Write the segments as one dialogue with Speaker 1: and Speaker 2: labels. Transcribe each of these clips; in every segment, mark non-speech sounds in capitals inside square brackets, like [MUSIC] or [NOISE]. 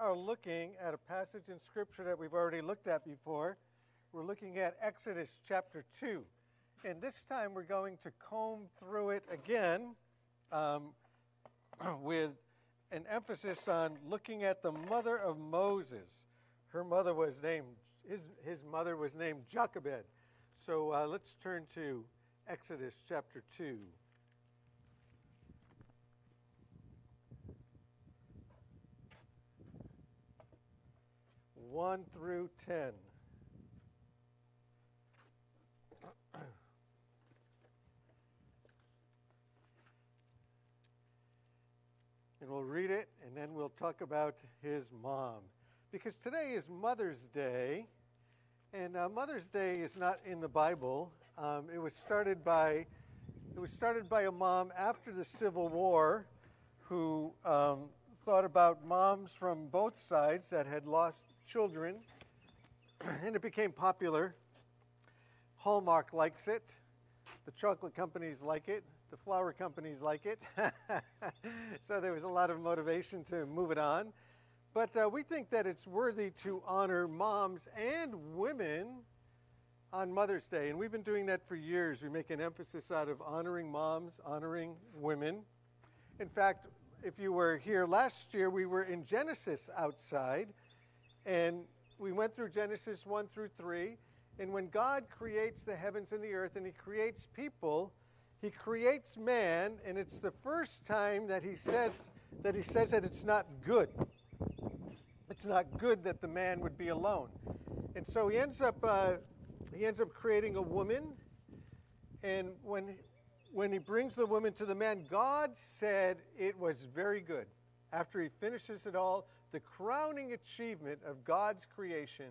Speaker 1: are looking at a passage in Scripture that we've already looked at before. We're looking at Exodus chapter 2. And this time we're going to comb through it again um, [CLEARS THROAT] with an emphasis on looking at the mother of Moses. Her mother was named, his, his mother was named Jochebed. So uh, let's turn to Exodus chapter 2. 1 through 10. [CLEARS THROAT] and we'll read it and then we'll talk about his mom. Because today is Mother's Day, and uh, Mother's Day is not in the Bible. Um, it was started by it was started by a mom after the Civil War who um, thought about moms from both sides that had lost children, [CLEARS THROAT] and it became popular. Hallmark likes it, the chocolate companies like it, the flower companies like it. [LAUGHS] so there was a lot of motivation to move it on. But uh, we think that it's worthy to honor moms and women on Mother's Day. And we've been doing that for years. We make an emphasis out of honoring moms, honoring women. In fact, if you were here last year, we were in Genesis outside and we went through Genesis 1 through 3. And when God creates the heavens and the earth and He creates people, He creates man, and it's the first time that He says that He says that it's not good. It's not good that the man would be alone. And so He ends up uh, He ends up creating a woman. And when when He brings the woman to the man, God said it was very good. After He finishes it all, the crowning achievement of God's creation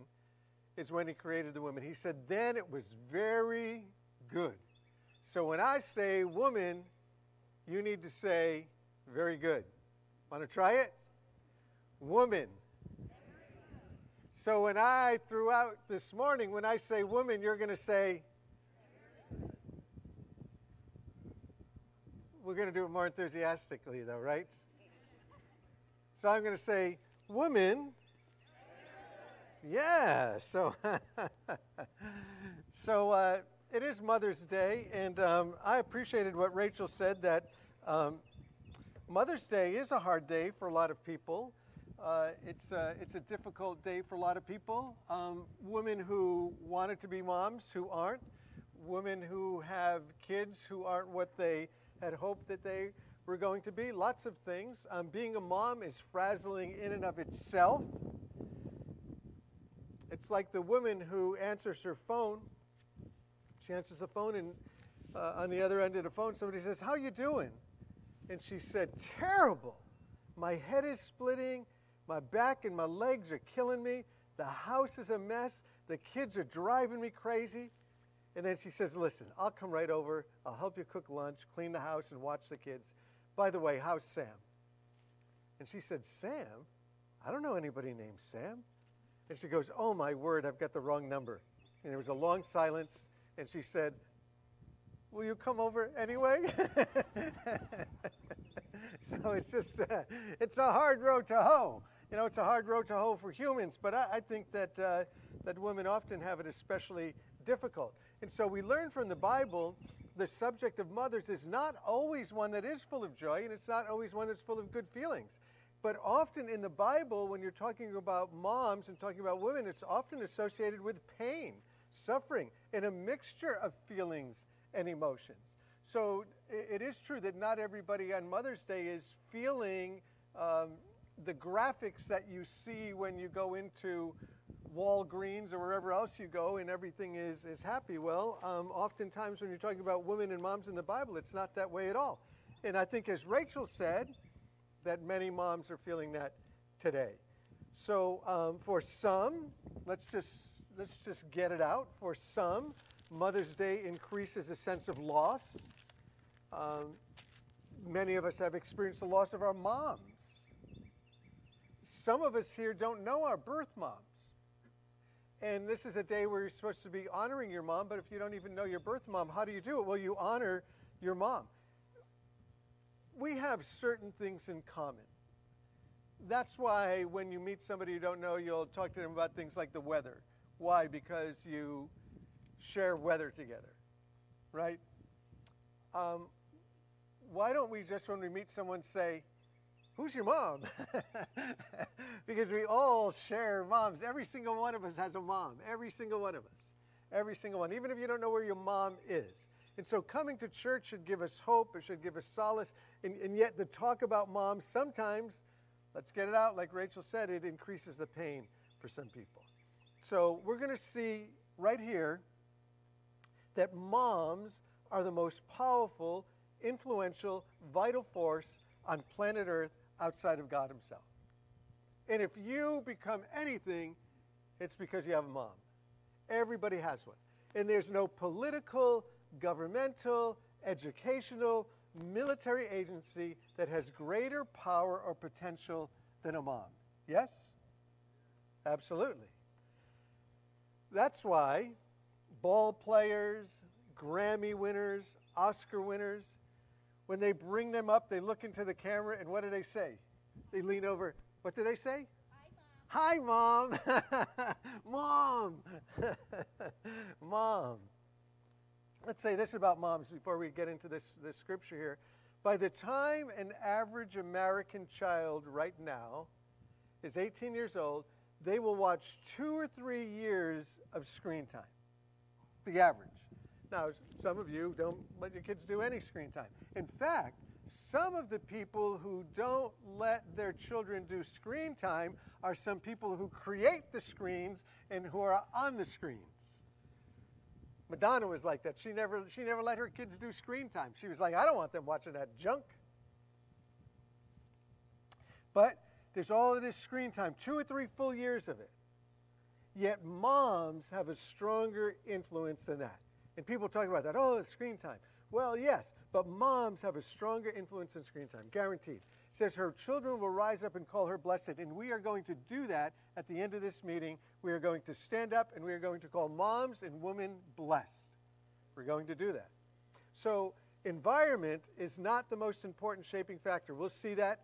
Speaker 1: is when He created the woman. He said, Then it was very good. So when I say woman, you need to say very good. Want to try it? Woman. So when I, throughout this morning, when I say woman, you're going to say, we're going to do it more enthusiastically, though, right? So I'm going to say, woman. Yeah, so [LAUGHS] so uh, it is Mother's Day, and um, I appreciated what Rachel said that um, Mother's Day is a hard day for a lot of people. Uh, it's, uh, it's a difficult day for a lot of people. Um, women who wanted to be moms who aren't, women who have kids who aren't what they had hoped that they we're going to be. Lots of things. Um, being a mom is frazzling in and of itself. It's like the woman who answers her phone. She answers the phone, and uh, on the other end of the phone, somebody says, "How you doing?" And she said, "Terrible. My head is splitting. My back and my legs are killing me. The house is a mess. The kids are driving me crazy." And then she says, Listen, I'll come right over. I'll help you cook lunch, clean the house, and watch the kids. By the way, how's Sam? And she said, Sam? I don't know anybody named Sam. And she goes, Oh my word, I've got the wrong number. And there was a long silence, and she said, Will you come over anyway? [LAUGHS] so it's just, uh, it's a hard road to hoe. You know, it's a hard road to hoe for humans, but I, I think that, uh, that women often have it especially difficult. And so we learn from the Bible the subject of mothers is not always one that is full of joy, and it's not always one that's full of good feelings. But often in the Bible, when you're talking about moms and talking about women, it's often associated with pain, suffering, and a mixture of feelings and emotions. So it is true that not everybody on Mother's Day is feeling um, the graphics that you see when you go into Walgreens or wherever else you go and everything is, is happy. Well, um, oftentimes when you're talking about women and moms in the Bible, it's not that way at all. And I think, as Rachel said, that many moms are feeling that today. So um, for some, let's just let's just get it out. For some, Mother's Day increases a sense of loss. Um, many of us have experienced the loss of our moms. Some of us here don't know our birth moms. And this is a day where you're supposed to be honoring your mom, but if you don't even know your birth mom, how do you do it? Well, you honor your mom. We have certain things in common. that's why when you meet somebody you don't know, you'll talk to them about things like the weather. Why? Because you share weather together, right? Um, why don't we just, when we meet someone, say, Who's your mom? [LAUGHS] because we all share moms. Every single one of us has a mom. Every single one of us. Every single one. Even if you don't know where your mom is. And so coming to church should give us hope, it should give us solace. And, and yet, the talk about moms sometimes, let's get it out, like Rachel said, it increases the pain for some people. So we're going to see right here that moms are the most powerful, influential, vital force on planet Earth outside of God Himself. And if you become anything, it's because you have a mom. Everybody has one. And there's no political, governmental, educational, military agency that has greater power or potential than a mom. Yes? Absolutely. That's why ball players, Grammy winners, Oscar winners, when they bring them up, they look into the camera, and what do they say? They lean over. What do they say? Hi, Mom. Hi, Mom. [LAUGHS] Mom. [LAUGHS] Mom. Let's say this about moms before we get into this, this scripture here. By the time an average American child right now is 18 years old, they will watch two or three years of screen time. The average. Now, some of you don't let your kids do any screen time. In fact, some of the people who don't let their children do screen time are some people who create the screens and who are on the screens. Madonna was like that. She never, she never let her kids do screen time. She was like, I don't want them watching that junk. But there's all of this screen time, two or three full years of it. Yet moms have a stronger influence than that. And people talk about that, oh, screen time. Well, yes, but moms have a stronger influence than screen time, guaranteed. It says her children will rise up and call her blessed. And we are going to do that at the end of this meeting. We are going to stand up and we are going to call moms and women blessed. We're going to do that. So, environment is not the most important shaping factor. We'll see that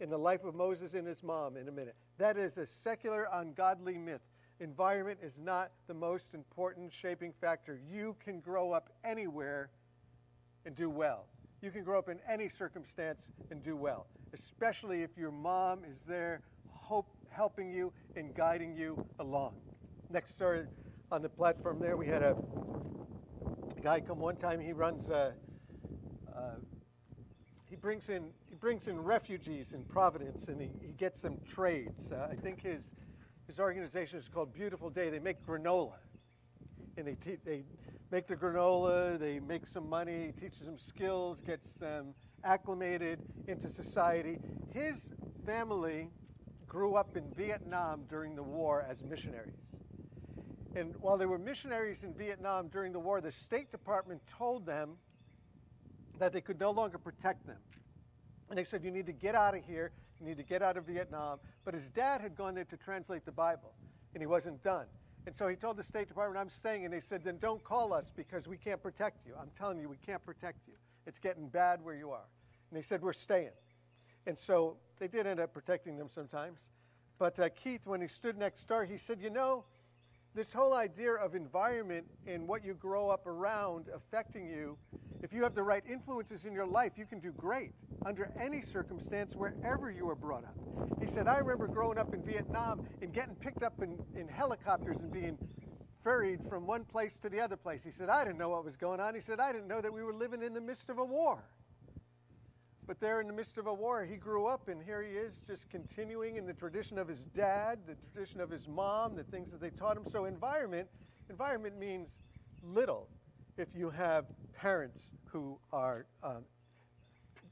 Speaker 1: in the life of Moses and his mom in a minute. That is a secular, ungodly myth environment is not the most important shaping factor. You can grow up anywhere and do well. You can grow up in any circumstance and do well, especially if your mom is there hope, helping you and guiding you along. Next story on the platform there, we had a, guy come one time. He runs, he brings in he brings in refugees in Providence, and he, he gets them trades. Uh, I think his his organization is called Beautiful Day. They make granola. And they, te- they make the granola, they make some money, teaches them skills, gets them acclimated into society. His family grew up in Vietnam during the war as missionaries. And while they were missionaries in Vietnam during the war, the State Department told them that they could no longer protect them. And they said, You need to get out of here he needed to get out of Vietnam. But his dad had gone there to translate the Bible, and he wasn't done. And so he told the State Department, I'm staying. And they said, then don't call us because we can't protect you. I'm telling you, we can't protect you. It's getting bad where you are. And they said, we're staying. And so they did end up protecting them sometimes. But uh, Keith, when he stood next door, he said, you know, this whole idea of environment and what you grow up around affecting you, if you have the right influences in your life, you can do great under any circumstance wherever you were brought up. He said, I remember growing up in Vietnam and getting picked up in, in helicopters and being ferried from one place to the other place. He said, I didn't know what was going on. He said, I didn't know that we were living in the midst of a war. But there in the midst of a war, he grew up, and here he is just continuing in the tradition of his dad, the tradition of his mom, the things that they taught him. So, environment, environment means little if you have parents who are um,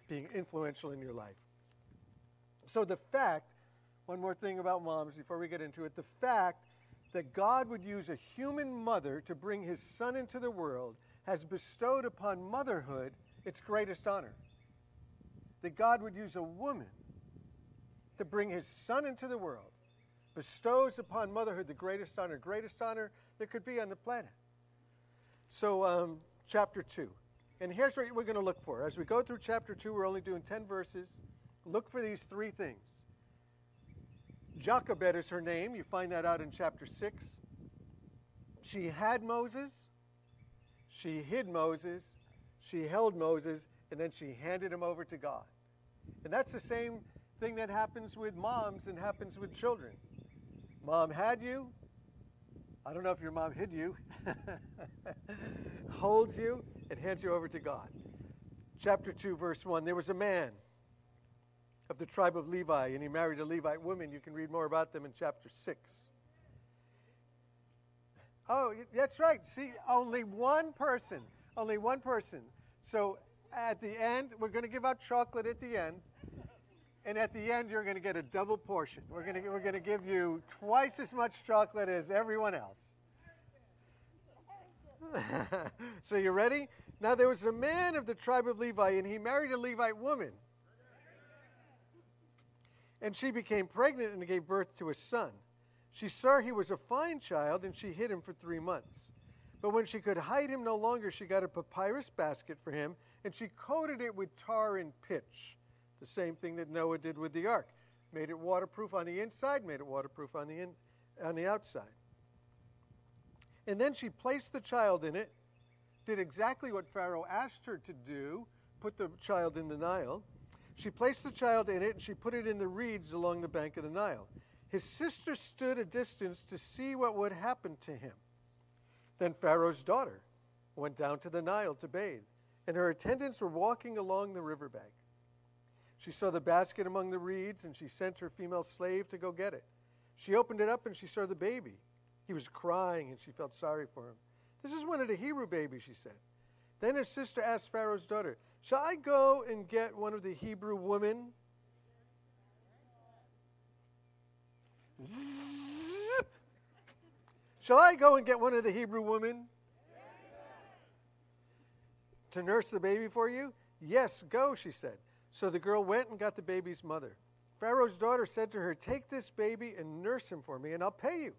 Speaker 1: being influential in your life. So, the fact, one more thing about moms before we get into it, the fact that God would use a human mother to bring his son into the world has bestowed upon motherhood its greatest honor that God would use a woman to bring his son into the world bestows upon motherhood the greatest honor, greatest honor there could be on the planet. So, um, chapter 2. And here's what we're going to look for. As we go through chapter 2, we're only doing 10 verses. Look for these three things Jochebed is her name. You find that out in chapter 6. She had Moses, she hid Moses, she held Moses, and then she handed him over to God. And that's the same thing that happens with moms and happens with children. Mom had you. I don't know if your mom hid you, [LAUGHS] holds you, and hands you over to God. Chapter 2, verse 1 There was a man of the tribe of Levi, and he married a Levite woman. You can read more about them in chapter 6. Oh, that's right. See, only one person. Only one person. So at the end, we're going to give out chocolate at the end. And at the end, you're going to get a double portion. We're going to, we're going to give you twice as much chocolate as everyone else. [LAUGHS] so you ready? Now there was a man of the tribe of Levi, and he married a Levite woman. And she became pregnant and gave birth to a son. She saw he was a fine child, and she hid him for three months. But when she could hide him no longer, she got a papyrus basket for him, and she coated it with tar and pitch, the same thing that Noah did with the ark. Made it waterproof on the inside, made it waterproof on the, in, on the outside. And then she placed the child in it, did exactly what Pharaoh asked her to do put the child in the Nile. She placed the child in it and she put it in the reeds along the bank of the Nile. His sister stood a distance to see what would happen to him. Then Pharaoh's daughter went down to the Nile to bathe, and her attendants were walking along the riverbank. She saw the basket among the reeds, and she sent her female slave to go get it. She opened it up, and she saw the baby. He was crying, and she felt sorry for him. This is one of the Hebrew babies, she said. Then her sister asked Pharaoh's daughter, Shall I go and get one of the Hebrew women? Zip. Shall I go and get one of the Hebrew women to nurse the baby for you? Yes, go, she said. So the girl went and got the baby's mother. Pharaoh's daughter said to her, Take this baby and nurse him for me, and I'll pay you.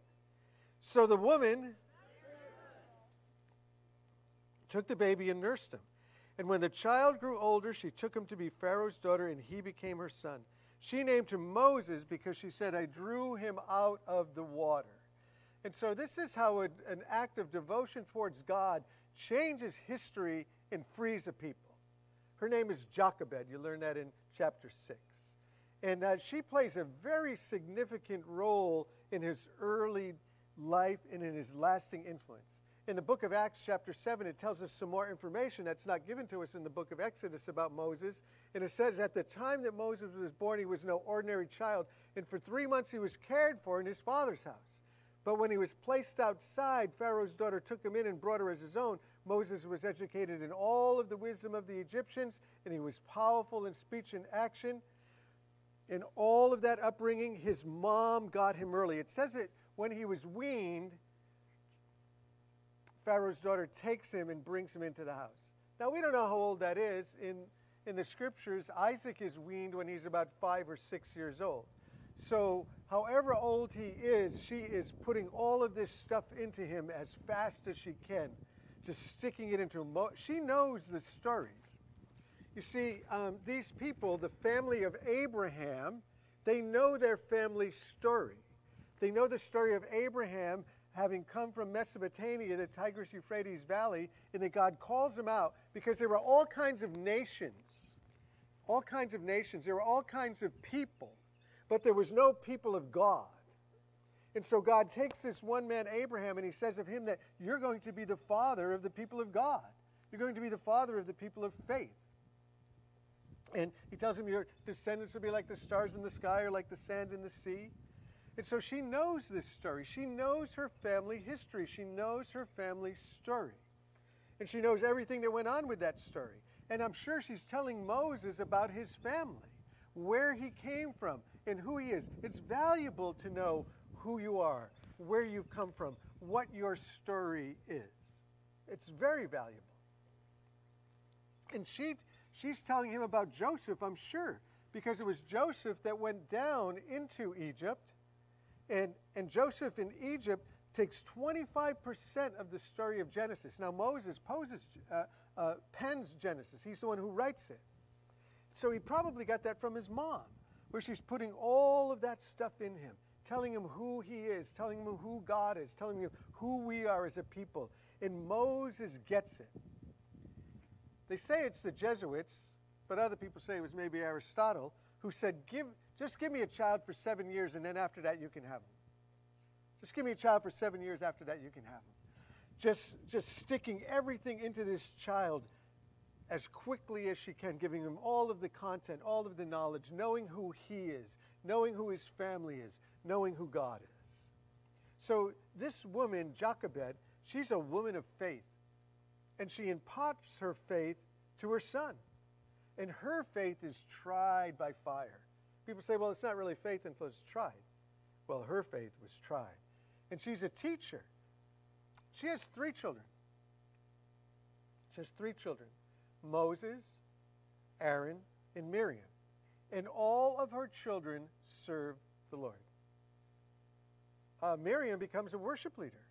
Speaker 1: So the woman took the baby and nursed him. And when the child grew older, she took him to be Pharaoh's daughter, and he became her son. She named him Moses because she said, I drew him out of the water. And so, this is how an act of devotion towards God changes history and frees a people. Her name is Jochebed. You learn that in chapter 6. And uh, she plays a very significant role in his early life and in his lasting influence. In the book of Acts, chapter 7, it tells us some more information that's not given to us in the book of Exodus about Moses. And it says, At the time that Moses was born, he was no ordinary child, and for three months he was cared for in his father's house. But when he was placed outside, Pharaoh's daughter took him in and brought her as his own. Moses was educated in all of the wisdom of the Egyptians, and he was powerful in speech and action. In all of that upbringing, his mom got him early. It says it when he was weaned, Pharaoh's daughter takes him and brings him into the house. Now, we don't know how old that is. In, in the scriptures, Isaac is weaned when he's about five or six years old. So, however old he is, she is putting all of this stuff into him as fast as she can, just sticking it into him. She knows the stories. You see, um, these people, the family of Abraham, they know their family story. They know the story of Abraham having come from Mesopotamia, the Tigris Euphrates Valley, and that God calls them out because there were all kinds of nations, all kinds of nations, there were all kinds of people, but there was no people of God. And so God takes this one man, Abraham, and he says of him that you're going to be the father of the people of God. You're going to be the father of the people of faith. And he tells him your descendants will be like the stars in the sky or like the sand in the sea. And so she knows this story. She knows her family history. She knows her family story. And she knows everything that went on with that story. And I'm sure she's telling Moses about his family, where he came from, and who he is. It's valuable to know who you are, where you've come from, what your story is. It's very valuable. And she, she's telling him about Joseph, I'm sure, because it was Joseph that went down into Egypt and, and Joseph in Egypt takes 25% of the story of Genesis. Now, Moses poses, uh, uh, pens Genesis, he's the one who writes it. So he probably got that from his mom, where she's putting all of that stuff in him. Telling him who he is, telling him who God is, telling him who we are as a people. And Moses gets it. They say it's the Jesuits, but other people say it was maybe Aristotle who said, give, just give me a child for seven years, and then after that, you can have him. Just give me a child for seven years, after that, you can have him. Just, just sticking everything into this child as quickly as she can, giving him all of the content, all of the knowledge, knowing who he is, knowing who his family is, knowing who God is. So, this woman, Jochebed, she's a woman of faith, and she imparts her faith to her son. And her faith is tried by fire. People say, well, it's not really faith until it's tried. Well, her faith was tried. And she's a teacher. She has three children. She has three children Moses, Aaron, and Miriam. And all of her children serve the Lord. Uh, Miriam becomes a worship leader.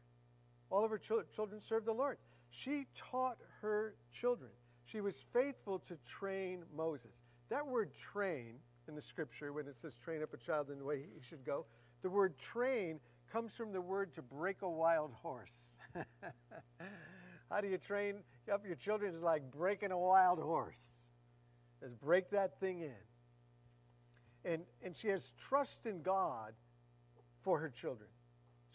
Speaker 1: All of her ch- children serve the Lord. She taught her children. She was faithful to train Moses. That word train in the scripture, when it says train up a child in the way he should go, the word train comes from the word to break a wild horse. [LAUGHS] How do you train up your children? It's like breaking a wild horse. Just break that thing in. And, and she has trust in God for her children.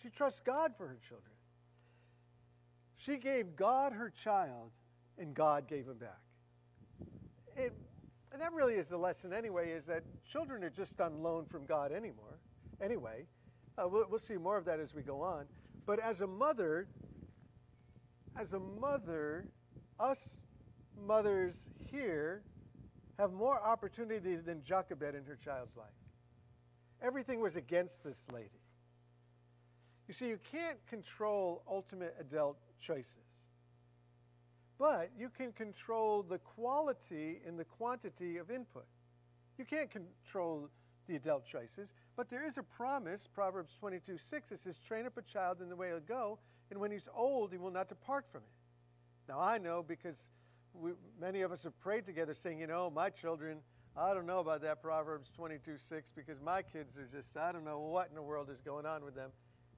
Speaker 1: She trusts God for her children. She gave God her child and God gave him back. It, and that really is the lesson anyway, is that children are just on loan from God anymore. Anyway, uh, we'll, we'll see more of that as we go on. But as a mother, as a mother, us mothers here have more opportunity than Jochebed in her child's life. Everything was against this lady. You see, you can't control ultimate adult choices. But you can control the quality and the quantity of input. You can't control the adult choices, but there is a promise, Proverbs 22 6, it says, Train up a child in the way he'll go, and when he's old, he will not depart from it. Now, I know because we, many of us have prayed together saying, You know, my children, I don't know about that Proverbs 22 6 because my kids are just, I don't know what in the world is going on with them.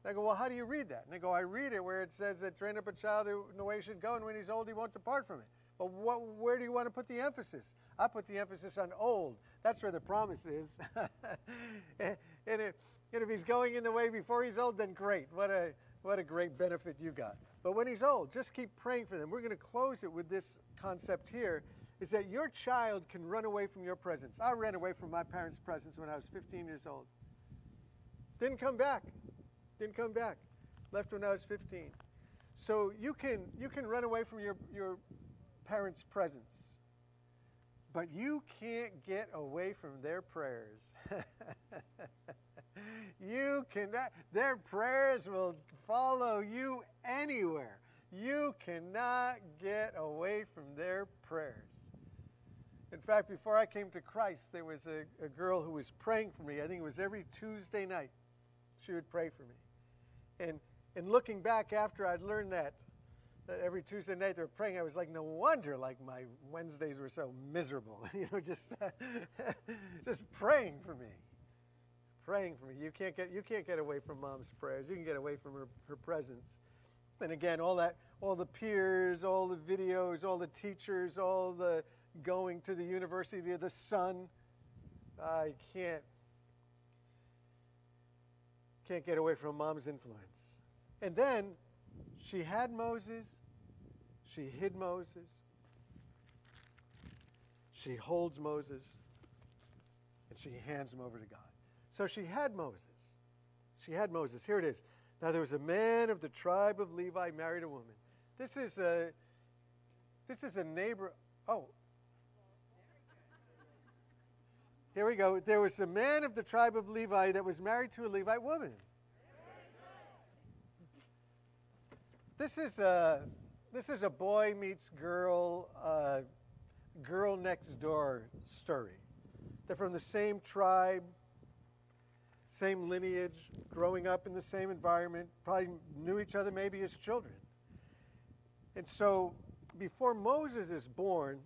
Speaker 1: I go, well, how do you read that? And they go, I read it where it says that train up a child in the way he should go, and when he's old, he won't depart from it. But what, where do you want to put the emphasis? I put the emphasis on old. That's where the promise is. [LAUGHS] and, if, and if he's going in the way before he's old, then great. What a, what a great benefit you got. But when he's old, just keep praying for them. We're going to close it with this concept here is that your child can run away from your presence. I ran away from my parents' presence when I was 15 years old. Didn't come back. Didn't come back. Left when I was 15. So you can, you can run away from your, your parents' presence, but you can't get away from their prayers. [LAUGHS] you cannot, their prayers will follow you anywhere. You cannot get away from their prayers. In fact, before I came to Christ, there was a, a girl who was praying for me. I think it was every Tuesday night. She would pray for me. And, and looking back after I'd learned that, that every Tuesday night they were praying, I was like, no wonder like my Wednesdays were so miserable. [LAUGHS] you know, just, [LAUGHS] just praying for me. Praying for me. You can't, get, you can't get away from mom's prayers. You can get away from her, her presence. And again, all that, all the peers, all the videos, all the teachers, all the going to the University of the Sun. I can't can't get away from mom's influence. And then she had Moses, she hid Moses, she holds Moses, and she hands him over to God. So she had Moses. She had Moses. Here it is. Now there was a man of the tribe of Levi married a woman. This is a this is a neighbor. Oh. Here we go. There was a man of the tribe of Levi that was married to a Levite woman. This is a this is a boy meets girl, uh, girl next door story. They're from the same tribe, same lineage, growing up in the same environment, probably knew each other maybe as children. And so, before Moses is born,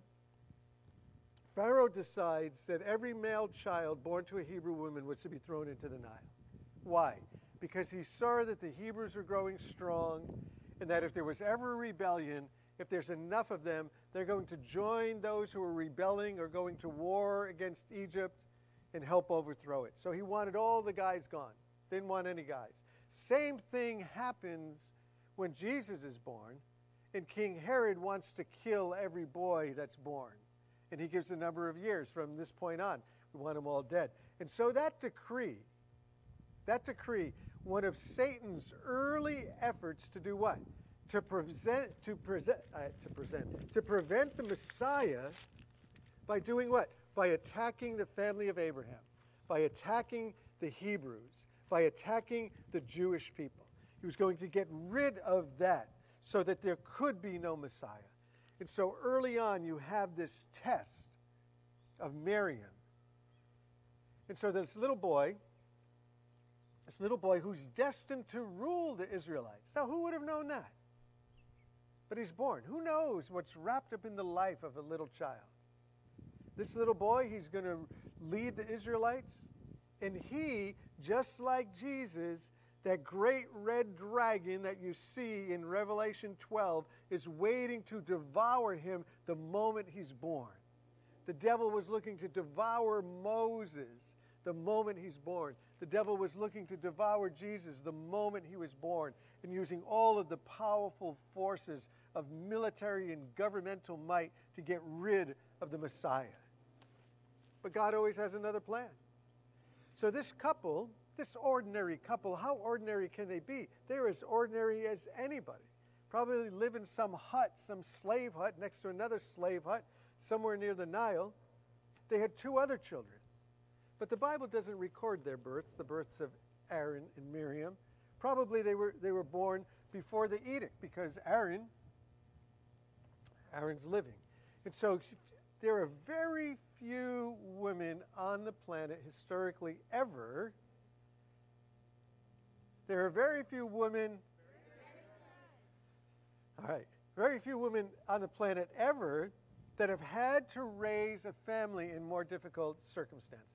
Speaker 1: Pharaoh decides that every male child born to a Hebrew woman was to be thrown into the Nile. Why? Because he saw that the Hebrews were growing strong and that if there was ever a rebellion, if there's enough of them, they're going to join those who are rebelling or going to war against Egypt and help overthrow it. So he wanted all the guys gone, didn't want any guys. Same thing happens when Jesus is born, and King Herod wants to kill every boy that's born. And he gives a number of years from this point on. We want them all dead. And so that decree, that decree, one of Satan's early efforts to do what? To present, to present, uh, to present, to prevent the Messiah by doing what? By attacking the family of Abraham, by attacking the Hebrews, by attacking the Jewish people. He was going to get rid of that so that there could be no Messiah. And so early on, you have this test of Miriam. And so this little boy, this little boy who's destined to rule the Israelites. Now, who would have known that? But he's born. Who knows what's wrapped up in the life of a little child? This little boy, he's going to lead the Israelites. And he, just like Jesus, that great red dragon that you see in Revelation 12 is waiting to devour him the moment he's born. The devil was looking to devour Moses the moment he's born. The devil was looking to devour Jesus the moment he was born and using all of the powerful forces of military and governmental might to get rid of the Messiah. But God always has another plan. So this couple this ordinary couple, how ordinary can they be? They're as ordinary as anybody. Probably live in some hut, some slave hut next to another slave hut somewhere near the Nile. They had two other children. But the Bible doesn't record their births, the births of Aaron and Miriam. Probably they were, they were born before the edict because Aaron, Aaron's living. And so there are very few women on the planet historically ever there are very few women. All right. Very few women on the planet ever that have had to raise a family in more difficult circumstances.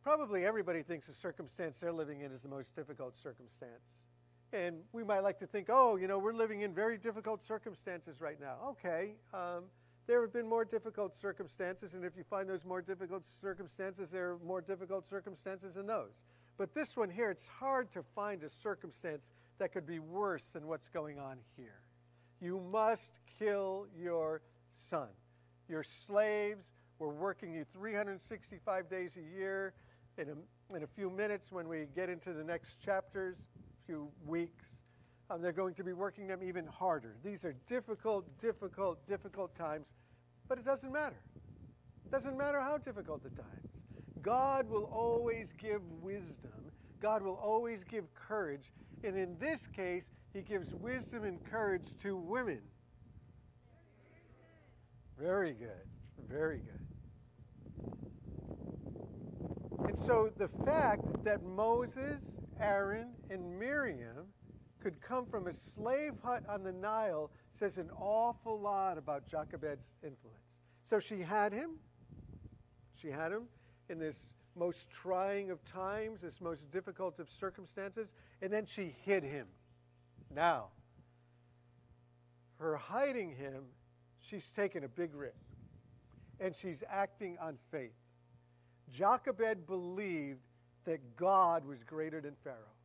Speaker 1: Probably everybody thinks the circumstance they're living in is the most difficult circumstance. And we might like to think, oh, you know, we're living in very difficult circumstances right now. Okay, um, there have been more difficult circumstances, and if you find those more difficult circumstances, there are more difficult circumstances than those. But this one here, it's hard to find a circumstance that could be worse than what's going on here. You must kill your son. Your slaves were working you 365 days a year. In a, in a few minutes, when we get into the next chapters, a few weeks, um, they're going to be working them even harder. These are difficult, difficult, difficult times, but it doesn't matter. It doesn't matter how difficult the times. God will always give wisdom. God will always give courage. And in this case, he gives wisdom and courage to women. Very good. Very good. And so the fact that Moses, Aaron, and Miriam could come from a slave hut on the Nile says an awful lot about Jochebed's influence. So she had him. She had him in this most trying of times, this most difficult of circumstances, and then she hid him. Now, her hiding him, she's taken a big risk, and she's acting on faith. Jochebed believed that God was greater than Pharaoh.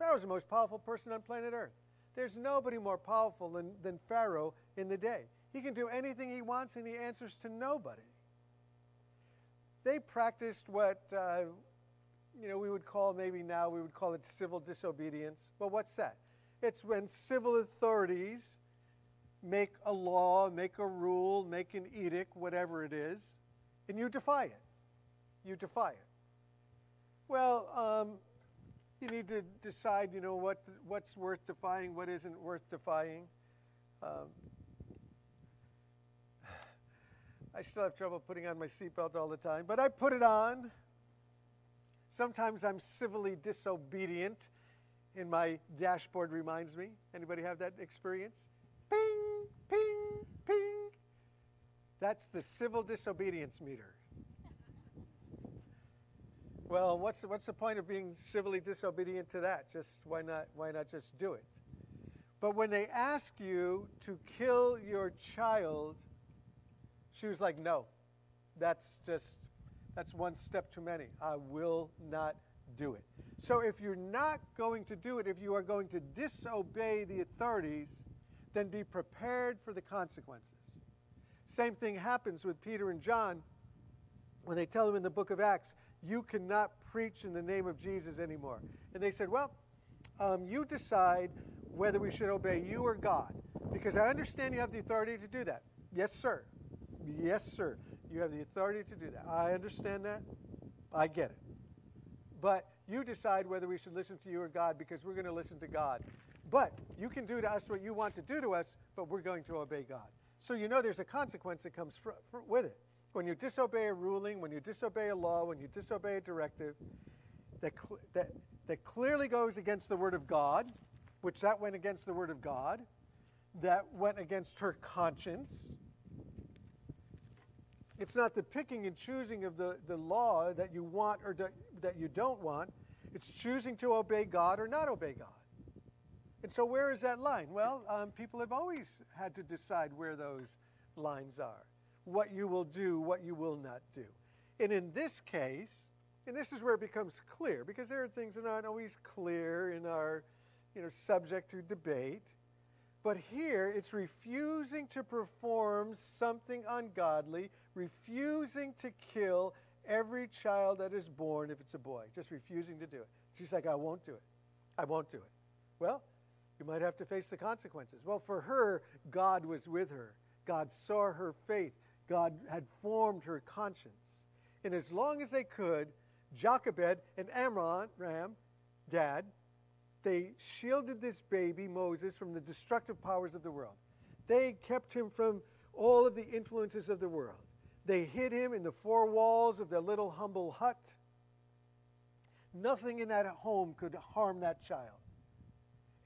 Speaker 1: Pharaoh's the most powerful person on planet Earth. There's nobody more powerful than, than Pharaoh in the day. He can do anything he wants and he answers to nobody they practiced what uh, you know we would call maybe now we would call it civil disobedience. Well, what's that? It's when civil authorities make a law, make a rule, make an edict, whatever it is, and you defy it. You defy it. Well, um, you need to decide, you know, what what's worth defying, what isn't worth defying. Um, I still have trouble putting on my seatbelt all the time, but I put it on. Sometimes I'm civilly disobedient, and my dashboard reminds me. Anybody have that experience? Ping, ping, ping. That's the civil disobedience meter. Well, what's what's the point of being civilly disobedient to that? Just why not why not just do it? But when they ask you to kill your child, she was like, "No. That's just that's one step too many. I will not do it." So if you're not going to do it, if you are going to disobey the authorities, then be prepared for the consequences. Same thing happens with Peter and John when they tell them in the book of Acts, you cannot preach in the name of Jesus anymore. And they said, well, um, you decide whether we should obey you or God. Because I understand you have the authority to do that. Yes, sir. Yes, sir. You have the authority to do that. I understand that. I get it. But you decide whether we should listen to you or God because we're going to listen to God. But you can do to us what you want to do to us, but we're going to obey God. So you know there's a consequence that comes fr- fr- with it. When you disobey a ruling, when you disobey a law, when you disobey a directive that, cl- that, that clearly goes against the Word of God, which that went against the Word of God, that went against her conscience. It's not the picking and choosing of the, the law that you want or do, that you don't want. It's choosing to obey God or not obey God. And so, where is that line? Well, um, people have always had to decide where those lines are, what you will do, what you will not do. And in this case, and this is where it becomes clear, because there are things that aren't always clear in our, you know, subject to debate. But here, it's refusing to perform something ungodly, refusing to kill every child that is born if it's a boy, just refusing to do it. She's like, I won't do it. I won't do it. Well, you might have to face the consequences. Well, for her, God was with her. God saw her faith. God had formed her conscience. And as long as they could, Jochebed and Amram, Ram, dad, they shielded this baby, Moses, from the destructive powers of the world. They kept him from all of the influences of the world. They hid him in the four walls of their little humble hut. Nothing in that home could harm that child.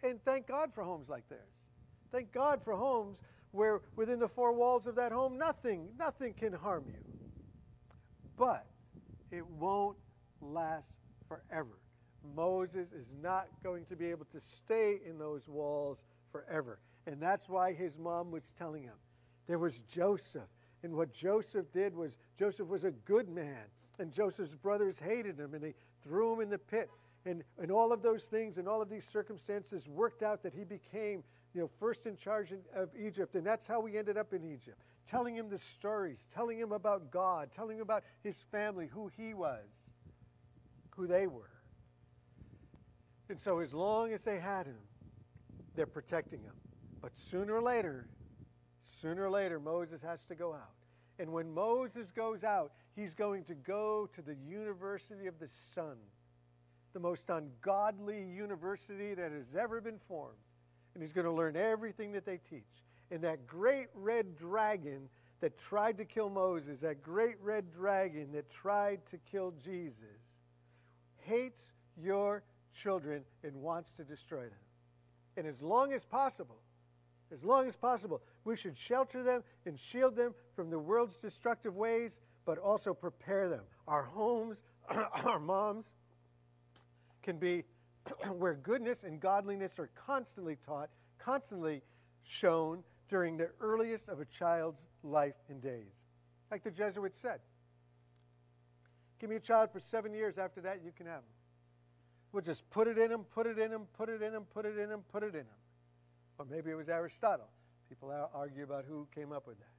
Speaker 1: And thank God for homes like theirs. Thank God for homes where within the four walls of that home, nothing, nothing can harm you. But it won't last forever. Moses is not going to be able to stay in those walls forever. And that's why his mom was telling him. There was Joseph. And what Joseph did was, Joseph was a good man. And Joseph's brothers hated him and they threw him in the pit and, and all of those things and all of these circumstances worked out that he became you know, first in charge of Egypt. And that's how we ended up in Egypt. Telling him the stories, telling him about God, telling him about his family, who he was, who they were. And so, as long as they had him, they're protecting him. But sooner or later, sooner or later, Moses has to go out. And when Moses goes out, he's going to go to the University of the Sun the most ungodly university that has ever been formed. And he's going to learn everything that they teach. And that great red dragon that tried to kill Moses, that great red dragon that tried to kill Jesus, hates your children and wants to destroy them. And as long as possible, as long as possible, we should shelter them and shield them from the world's destructive ways, but also prepare them. Our homes, [CLEARS THROAT] our moms, can be [CLEARS THROAT] where goodness and godliness are constantly taught, constantly shown during the earliest of a child's life and days. Like the Jesuits said Give me a child for seven years, after that, you can have him. We'll just put it in him, put it in him, put it in him, put it in him, put it in him. Or maybe it was Aristotle. People argue about who came up with that.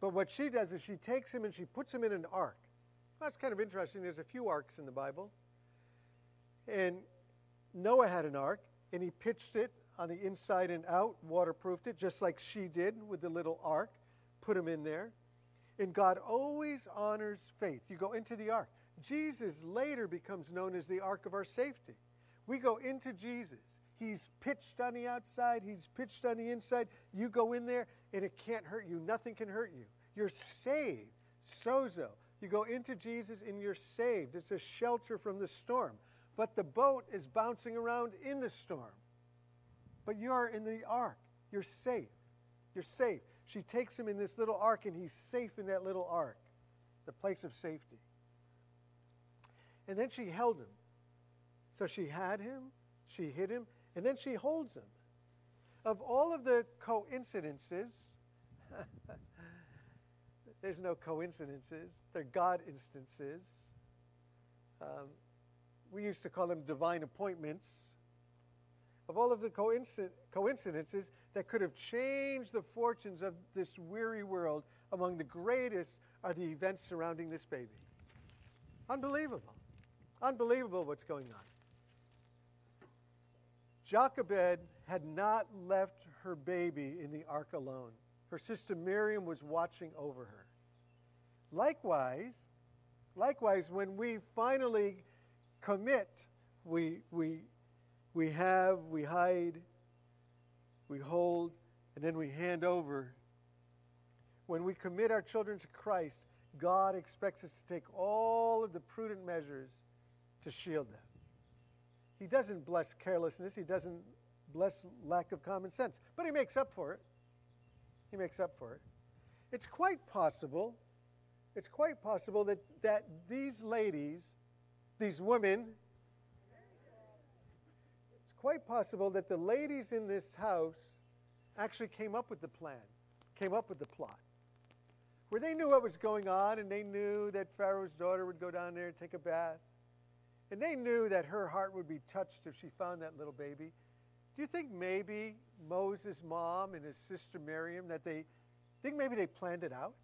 Speaker 1: But what she does is she takes him and she puts him in an ark. That's kind of interesting. There's a few arks in the Bible. And Noah had an ark, and he pitched it on the inside and out, waterproofed it, just like she did with the little ark, put him in there. And God always honors faith. You go into the ark. Jesus later becomes known as the ark of our safety. We go into Jesus. He's pitched on the outside, he's pitched on the inside. You go in there, and it can't hurt you. Nothing can hurt you. You're saved. Sozo. You go into Jesus, and you're saved. It's a shelter from the storm but the boat is bouncing around in the storm. But you're in the ark. You're safe. You're safe. She takes him in this little ark, and he's safe in that little ark, the place of safety. and then she held him. So she had him, she hid him, and then she holds him. Of all of the coincidences, [LAUGHS] there's no coincidences, they're God instances. Um, we used to call them divine appointments. Of all of the coincidences that could have changed the fortunes of this weary world, among the greatest are the events surrounding this baby. Unbelievable. Unbelievable what's going on. Jochebed had not left her baby in the ark alone. Her sister Miriam was watching over her. Likewise, likewise, when we finally commit, we, we, we have, we hide, we hold, and then we hand over. When we commit our children to Christ, God expects us to take all of the prudent measures to shield them. He doesn't bless carelessness, He doesn't bless lack of common sense, but He makes up for it. He makes up for it. It's quite possible, it's quite possible that, that these ladies, these women, it's quite possible that the ladies in this house actually came up with the plan, came up with the plot where they knew what was going on and they knew that Pharaoh's daughter would go down there and take a bath. And they knew that her heart would be touched if she found that little baby. Do you think maybe Moses' mom and his sister Miriam that they think maybe they planned it out?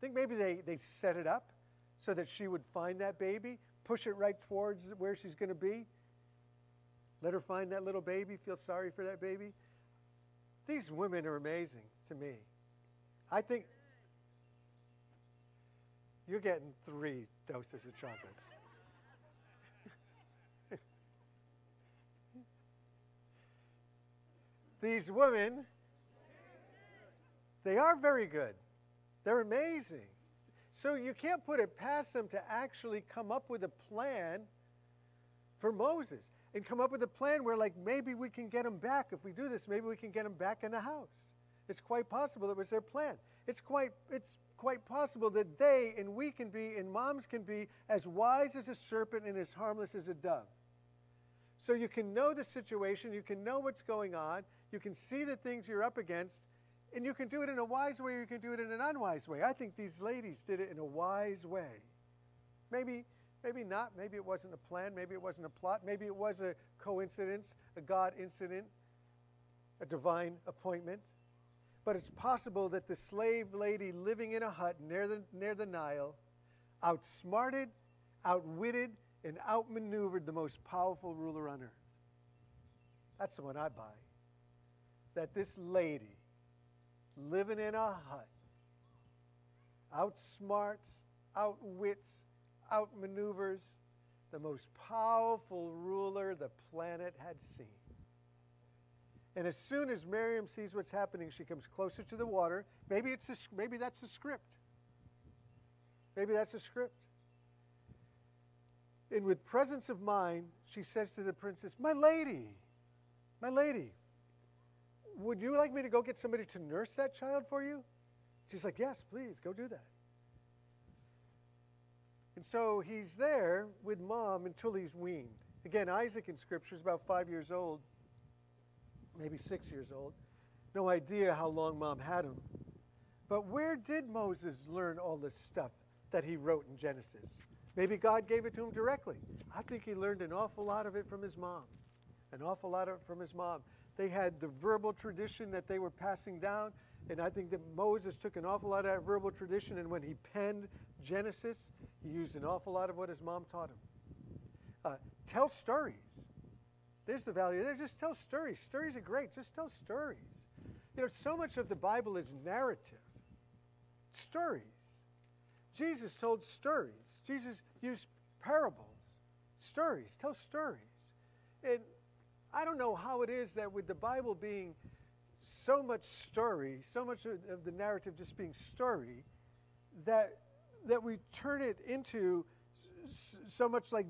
Speaker 1: Think maybe they, they set it up so that she would find that baby, push it right towards where she's going to be? Let her find that little baby, feel sorry for that baby? These women are amazing to me. I think you're getting three doses of chocolates. [LAUGHS] These women, they are very good. They're amazing. So you can't put it past them to actually come up with a plan for Moses and come up with a plan where, like, maybe we can get him back. If we do this, maybe we can get him back in the house. It's quite possible that was their plan. It's quite, it's quite possible that they and we can be and moms can be as wise as a serpent and as harmless as a dove. So you can know the situation, you can know what's going on, you can see the things you're up against, and you can do it in a wise way or you can do it in an unwise way. I think these ladies did it in a wise way. Maybe maybe not, maybe it wasn't a plan, maybe it wasn't a plot, maybe it was a coincidence, a God incident, a divine appointment. But it's possible that the slave lady living in a hut near the, near the Nile outsmarted, outwitted, and outmaneuvered the most powerful ruler on earth. That's the one I buy. That this lady living in a hut outsmarts, outwits, outmaneuvers the most powerful ruler the planet had seen. And as soon as Miriam sees what's happening, she comes closer to the water. Maybe, it's a, maybe that's the script. Maybe that's the script. And with presence of mind, she says to the princess, My lady, my lady, would you like me to go get somebody to nurse that child for you? She's like, Yes, please, go do that. And so he's there with mom until he's weaned. Again, Isaac in Scripture is about five years old maybe six years old. No idea how long mom had him. But where did Moses learn all this stuff that he wrote in Genesis? Maybe God gave it to him directly. I think he learned an awful lot of it from his mom. An awful lot of it from his mom. They had the verbal tradition that they were passing down, and I think that Moses took an awful lot of that verbal tradition, and when he penned Genesis, he used an awful lot of what his mom taught him. Uh, tell stories. There's the value there. Just tell stories. Stories are great. Just tell stories. You know, so much of the Bible is narrative. Stories. Jesus told stories. Jesus used parables. Stories. Tell stories. And I don't know how it is that with the Bible being so much story, so much of the narrative just being story, that that we turn it into so much like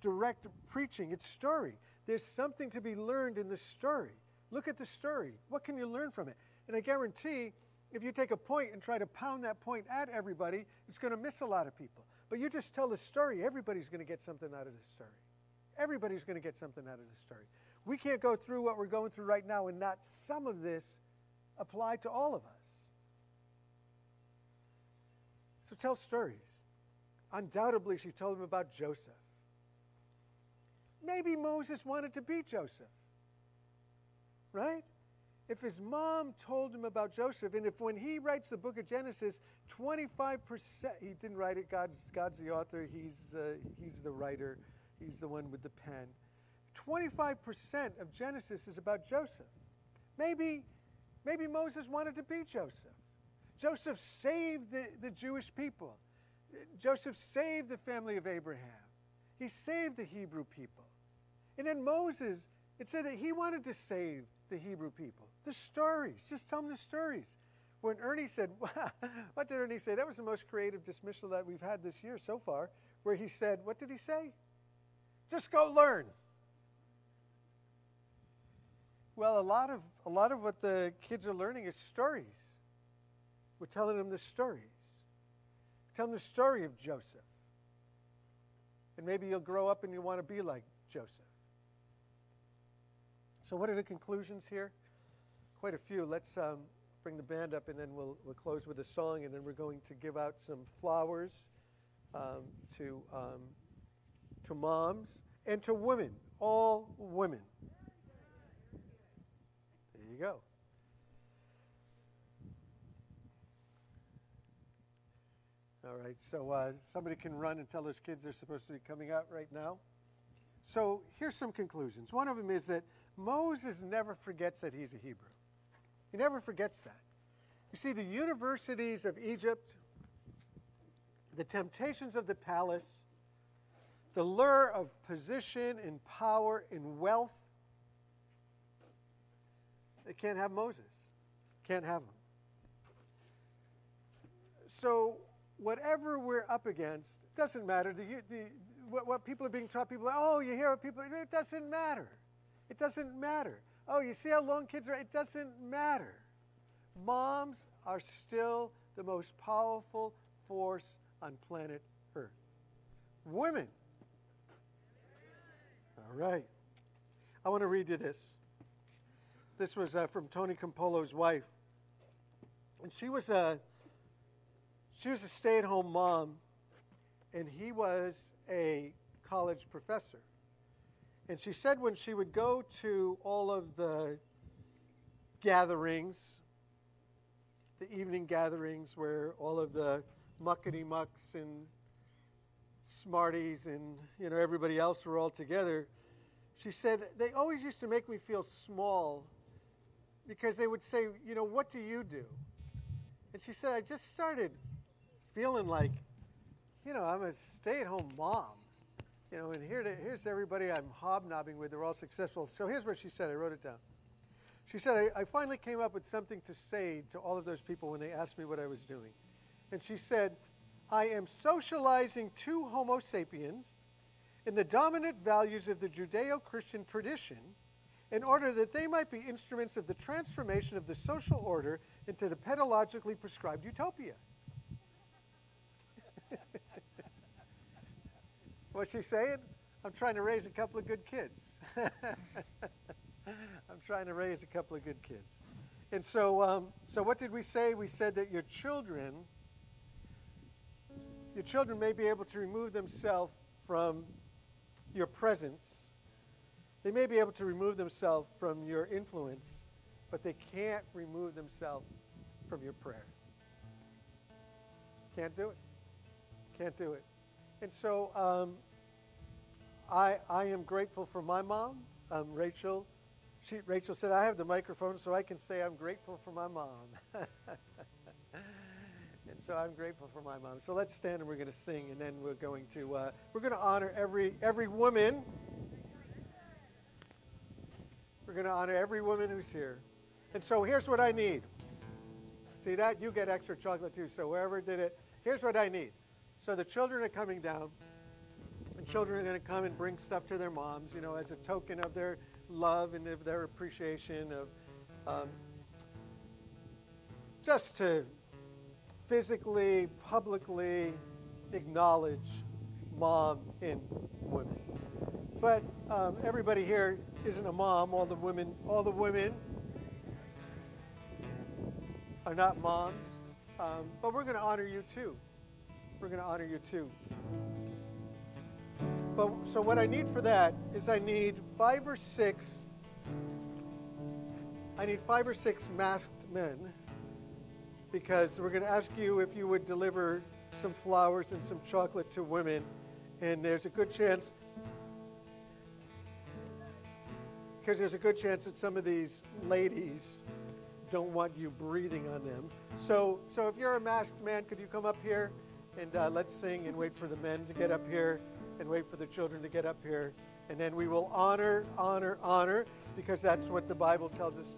Speaker 1: direct preaching. It's story. There's something to be learned in the story. Look at the story. What can you learn from it? And I guarantee if you take a point and try to pound that point at everybody, it's going to miss a lot of people. But you just tell the story, everybody's going to get something out of the story. Everybody's going to get something out of the story. We can't go through what we're going through right now and not some of this apply to all of us. So tell stories. Undoubtedly, she told him about Joseph. Maybe Moses wanted to be Joseph, right? If his mom told him about Joseph, and if when he writes the book of Genesis, 25%, he didn't write it, God's, God's the author, he's, uh, he's the writer, he's the one with the pen. 25% of Genesis is about Joseph. Maybe, maybe Moses wanted to be Joseph. Joseph saved the, the Jewish people. Joseph saved the family of Abraham. He saved the Hebrew people. And then Moses, it said that he wanted to save the Hebrew people. The stories, just tell them the stories. When Ernie said, [LAUGHS] what did Ernie say? That was the most creative dismissal that we've had this year so far, where he said, what did he say? Just go learn. Well, a lot of, a lot of what the kids are learning is stories. We're telling them the stories. Tell them the story of Joseph. And maybe you'll grow up and you want to be like Joseph. So, what are the conclusions here? Quite a few. Let's um, bring the band up and then we'll, we'll close with a song and then we're going to give out some flowers um, to, um, to moms and to women, all women. There you go. All right, so uh, somebody can run and tell those kids they're supposed to be coming out right now. So here's some conclusions. One of them is that Moses never forgets that he's a Hebrew. He never forgets that. You see, the universities of Egypt, the temptations of the palace, the lure of position and power and wealth, they can't have Moses. Can't have him. So, whatever we're up against, it doesn't matter. The, the, what, what people are being taught, people are, oh, you hear what people, it doesn't matter. It doesn't matter. Oh, you see how long kids are? It doesn't matter. Moms are still the most powerful force on planet Earth. Women. All right. I want to read you this. This was uh, from Tony Campolo's wife. And she was a, she was a stay at home mom, and he was a college professor. And she said when she would go to all of the gatherings, the evening gatherings where all of the muckety mucks and smarties and you know everybody else were all together, she said they always used to make me feel small because they would say, you know, what do you do? And she said, I just started feeling like, you know, I'm a stay-at-home mom you know, and here to, here's everybody I'm hobnobbing with. They're all successful. So here's what she said. I wrote it down. She said, I, I finally came up with something to say to all of those people when they asked me what I was doing. And she said, I am socializing two Homo sapiens in the dominant values of the Judeo Christian tradition in order that they might be instruments of the transformation of the social order into the pedagogically prescribed utopia. [LAUGHS] What's she saying? I'm trying to raise a couple of good kids. [LAUGHS] I'm trying to raise a couple of good kids. And so, um, so what did we say? We said that your children, your children may be able to remove themselves from your presence. They may be able to remove themselves from your influence, but they can't remove themselves from your prayers. Can't do it. Can't do it. And so um, I, I am grateful for my mom, um, Rachel. She, Rachel said, I have the microphone so I can say I'm grateful for my mom. [LAUGHS] so I'm grateful for my mom. So let's stand and we're going to sing, and then we're going to, uh, we're going to honor every, every woman. We're going to honor every woman who's here. And so here's what I need. See that? You get extra chocolate too. So whoever did it, here's what I need. So the children are coming down, and children are going to come and bring stuff to their moms, you know, as a token of their love and of their appreciation of um, just to physically, publicly acknowledge mom in women. But um, everybody here isn't a mom. All the women, all the women are not moms. Um, but we're going to honor you too. We're going to honor you too. But so what I need for that is I need five or six. I need five or six masked men because we're going to ask you if you would deliver some flowers and some chocolate to women, and there's a good chance because there's a good chance that some of these ladies don't want you breathing on them. So, so if you're a masked man, could you come up here and uh, let's sing and wait for the men to get up here and wait for the children to get up here. And then we will honor, honor, honor, because that's what the Bible tells us